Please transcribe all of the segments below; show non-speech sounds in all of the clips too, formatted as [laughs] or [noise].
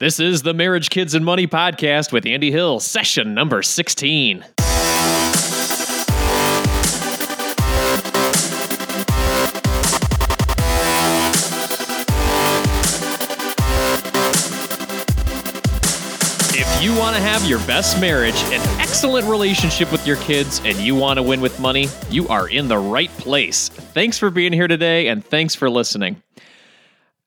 This is the Marriage, Kids, and Money podcast with Andy Hill, session number 16. If you want to have your best marriage, an excellent relationship with your kids, and you want to win with money, you are in the right place. Thanks for being here today, and thanks for listening.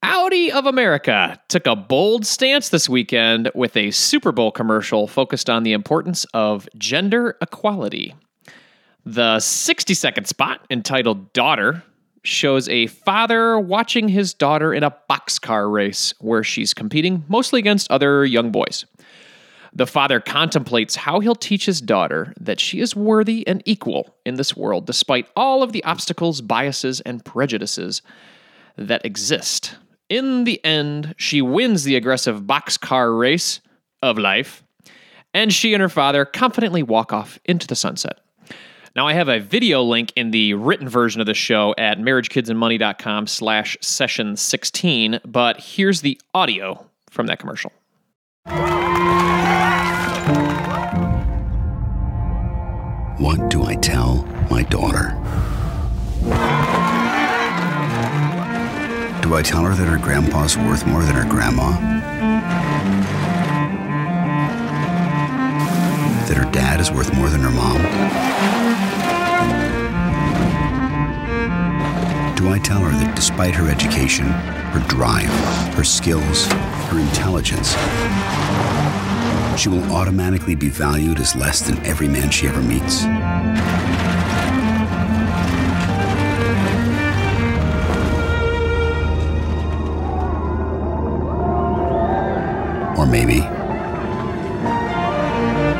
Audi of America took a bold stance this weekend with a Super Bowl commercial focused on the importance of gender equality. The 60 second spot, entitled Daughter, shows a father watching his daughter in a boxcar race where she's competing mostly against other young boys. The father contemplates how he'll teach his daughter that she is worthy and equal in this world, despite all of the obstacles, biases, and prejudices that exist. In the end, she wins the aggressive boxcar race of life, and she and her father confidently walk off into the sunset. Now, I have a video link in the written version of the show at marriagekidsandmoney.com slash session 16, but here's the audio from that commercial. What do I tell my daughter? Do I tell her that her grandpa's worth more than her grandma? That her dad is worth more than her mom? Do I tell her that despite her education, her drive, her skills, her intelligence, she will automatically be valued as less than every man she ever meets? Or maybe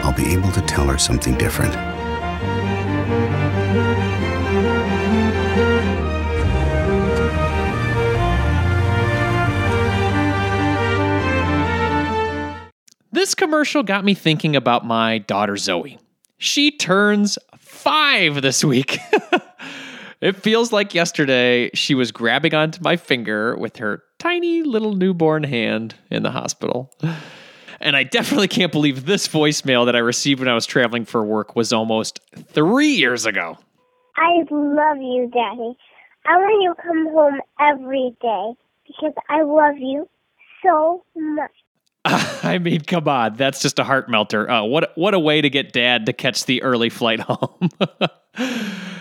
I'll be able to tell her something different. This commercial got me thinking about my daughter Zoe. She turns five this week. [laughs] it feels like yesterday she was grabbing onto my finger with her tiny little newborn hand in the hospital. And I definitely can't believe this voicemail that I received when I was traveling for work was almost three years ago. I love you, Daddy. I want you to come home every day because I love you so much. [laughs] I mean, come on, that's just a heart melter. Uh, what what a way to get Dad to catch the early flight home. [laughs]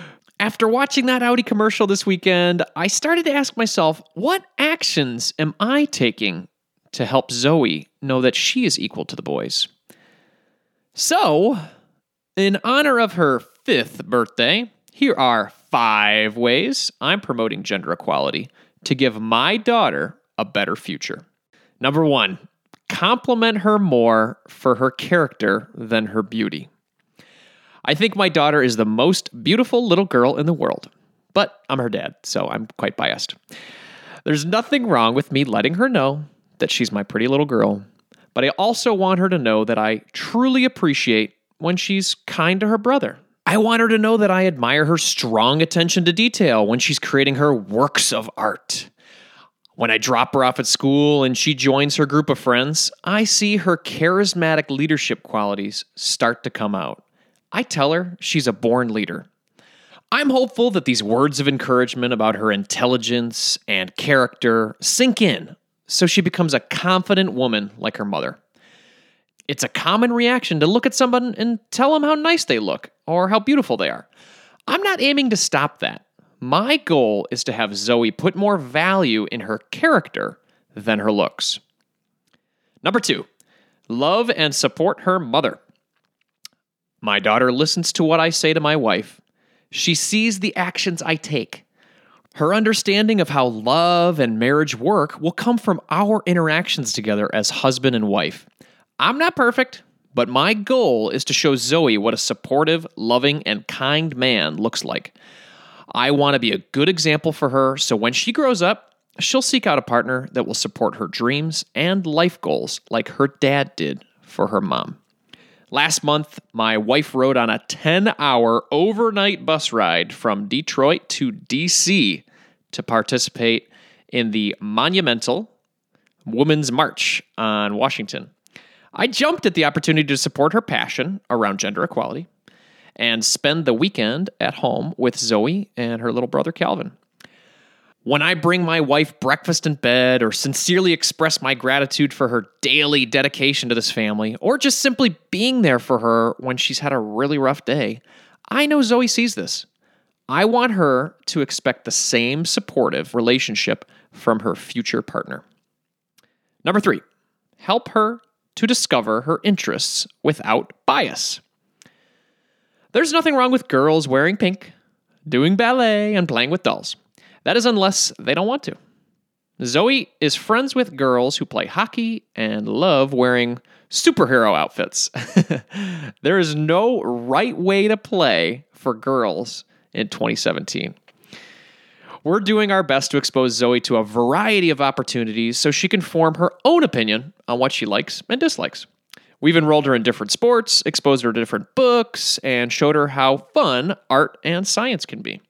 After watching that Audi commercial this weekend, I started to ask myself, what actions am I taking to help Zoe know that she is equal to the boys? So, in honor of her fifth birthday, here are five ways I'm promoting gender equality to give my daughter a better future. Number one, compliment her more for her character than her beauty. I think my daughter is the most beautiful little girl in the world, but I'm her dad, so I'm quite biased. There's nothing wrong with me letting her know that she's my pretty little girl, but I also want her to know that I truly appreciate when she's kind to her brother. I want her to know that I admire her strong attention to detail when she's creating her works of art. When I drop her off at school and she joins her group of friends, I see her charismatic leadership qualities start to come out. I tell her she's a born leader. I'm hopeful that these words of encouragement about her intelligence and character sink in so she becomes a confident woman like her mother. It's a common reaction to look at someone and tell them how nice they look or how beautiful they are. I'm not aiming to stop that. My goal is to have Zoe put more value in her character than her looks. Number two, love and support her mother. My daughter listens to what I say to my wife. She sees the actions I take. Her understanding of how love and marriage work will come from our interactions together as husband and wife. I'm not perfect, but my goal is to show Zoe what a supportive, loving, and kind man looks like. I want to be a good example for her so when she grows up, she'll seek out a partner that will support her dreams and life goals like her dad did for her mom. Last month, my wife rode on a 10 hour overnight bus ride from Detroit to DC to participate in the monumental Women's March on Washington. I jumped at the opportunity to support her passion around gender equality and spend the weekend at home with Zoe and her little brother Calvin. When I bring my wife breakfast in bed or sincerely express my gratitude for her daily dedication to this family, or just simply being there for her when she's had a really rough day, I know Zoe sees this. I want her to expect the same supportive relationship from her future partner. Number three, help her to discover her interests without bias. There's nothing wrong with girls wearing pink, doing ballet, and playing with dolls. That is unless they don't want to. Zoe is friends with girls who play hockey and love wearing superhero outfits. [laughs] there is no right way to play for girls in 2017. We're doing our best to expose Zoe to a variety of opportunities so she can form her own opinion on what she likes and dislikes. We've enrolled her in different sports, exposed her to different books, and showed her how fun art and science can be.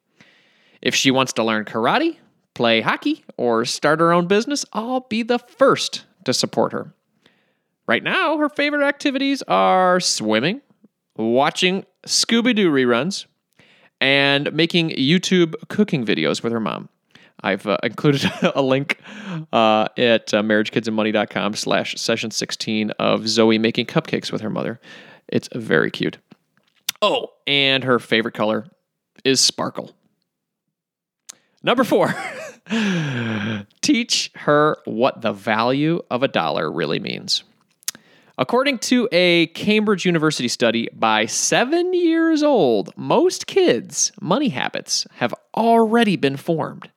If she wants to learn karate, play hockey, or start her own business, I'll be the first to support her. Right now, her favorite activities are swimming, watching Scooby Doo reruns, and making YouTube cooking videos with her mom. I've uh, [laughs] included a link uh, at uh, marriagekidsandmoney.com slash session 16 of Zoe making cupcakes with her mother. It's very cute. Oh, and her favorite color is sparkle. Number four, [laughs] teach her what the value of a dollar really means. According to a Cambridge University study, by seven years old, most kids' money habits have already been formed.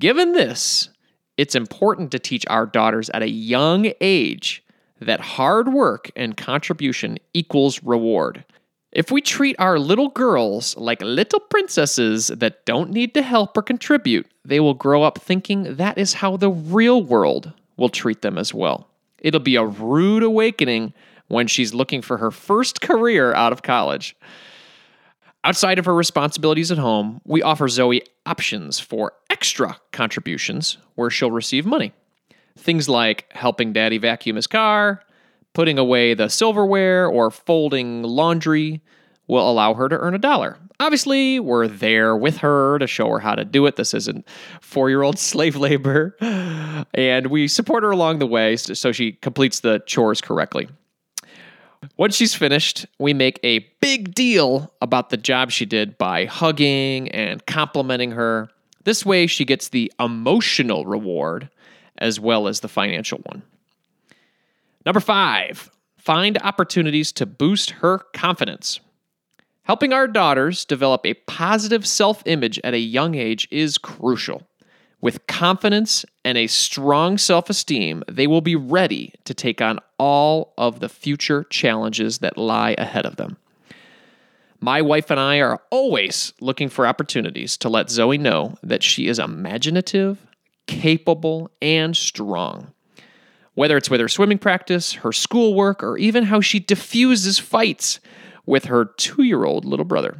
Given this, it's important to teach our daughters at a young age that hard work and contribution equals reward. If we treat our little girls like little princesses that don't need to help or contribute, they will grow up thinking that is how the real world will treat them as well. It'll be a rude awakening when she's looking for her first career out of college. Outside of her responsibilities at home, we offer Zoe options for extra contributions where she'll receive money. Things like helping daddy vacuum his car, Putting away the silverware or folding laundry will allow her to earn a dollar. Obviously, we're there with her to show her how to do it. This isn't four year old [laughs] slave labor. And we support her along the way so she completes the chores correctly. Once she's finished, we make a big deal about the job she did by hugging and complimenting her. This way, she gets the emotional reward as well as the financial one. Number five, find opportunities to boost her confidence. Helping our daughters develop a positive self image at a young age is crucial. With confidence and a strong self esteem, they will be ready to take on all of the future challenges that lie ahead of them. My wife and I are always looking for opportunities to let Zoe know that she is imaginative, capable, and strong. Whether it's with her swimming practice, her schoolwork, or even how she diffuses fights with her two year old little brother.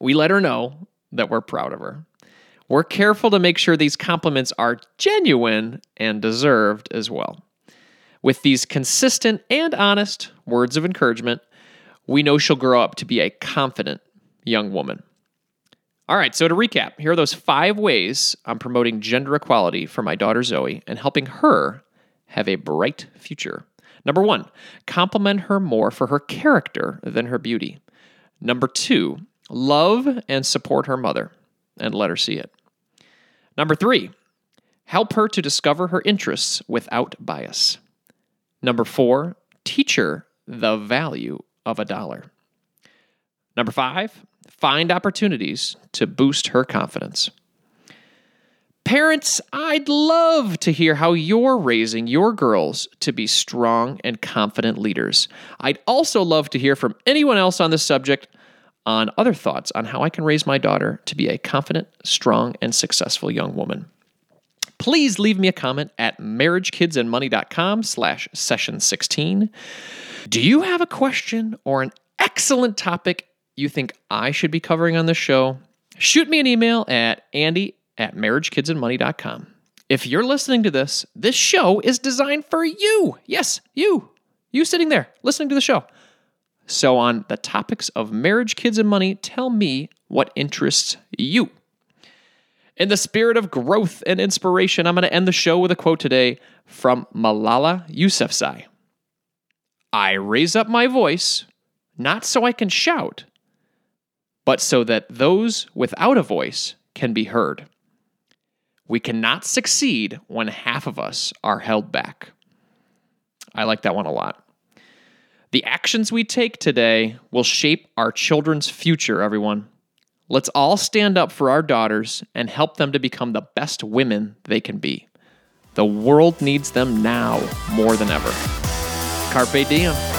We let her know that we're proud of her. We're careful to make sure these compliments are genuine and deserved as well. With these consistent and honest words of encouragement, we know she'll grow up to be a confident young woman. All right, so to recap, here are those five ways I'm promoting gender equality for my daughter Zoe and helping her have a bright future. Number one, compliment her more for her character than her beauty. Number two, love and support her mother and let her see it. Number three, help her to discover her interests without bias. Number four, teach her the value of a dollar. Number five, find opportunities to boost her confidence. Parents, I'd love to hear how you're raising your girls to be strong and confident leaders. I'd also love to hear from anyone else on this subject on other thoughts on how I can raise my daughter to be a confident, strong, and successful young woman. Please leave me a comment at marriagekidsandmoney.com slash session 16. Do you have a question or an excellent topic you think I should be covering on this show? Shoot me an email at andy at marriagekidsandmoney.com. If you're listening to this, this show is designed for you. Yes, you. You sitting there listening to the show. So, on the topics of marriage, kids, and money, tell me what interests you. In the spirit of growth and inspiration, I'm going to end the show with a quote today from Malala Yousafzai. I raise up my voice, not so I can shout, but so that those without a voice can be heard. We cannot succeed when half of us are held back. I like that one a lot. The actions we take today will shape our children's future, everyone. Let's all stand up for our daughters and help them to become the best women they can be. The world needs them now more than ever. Carpe diem.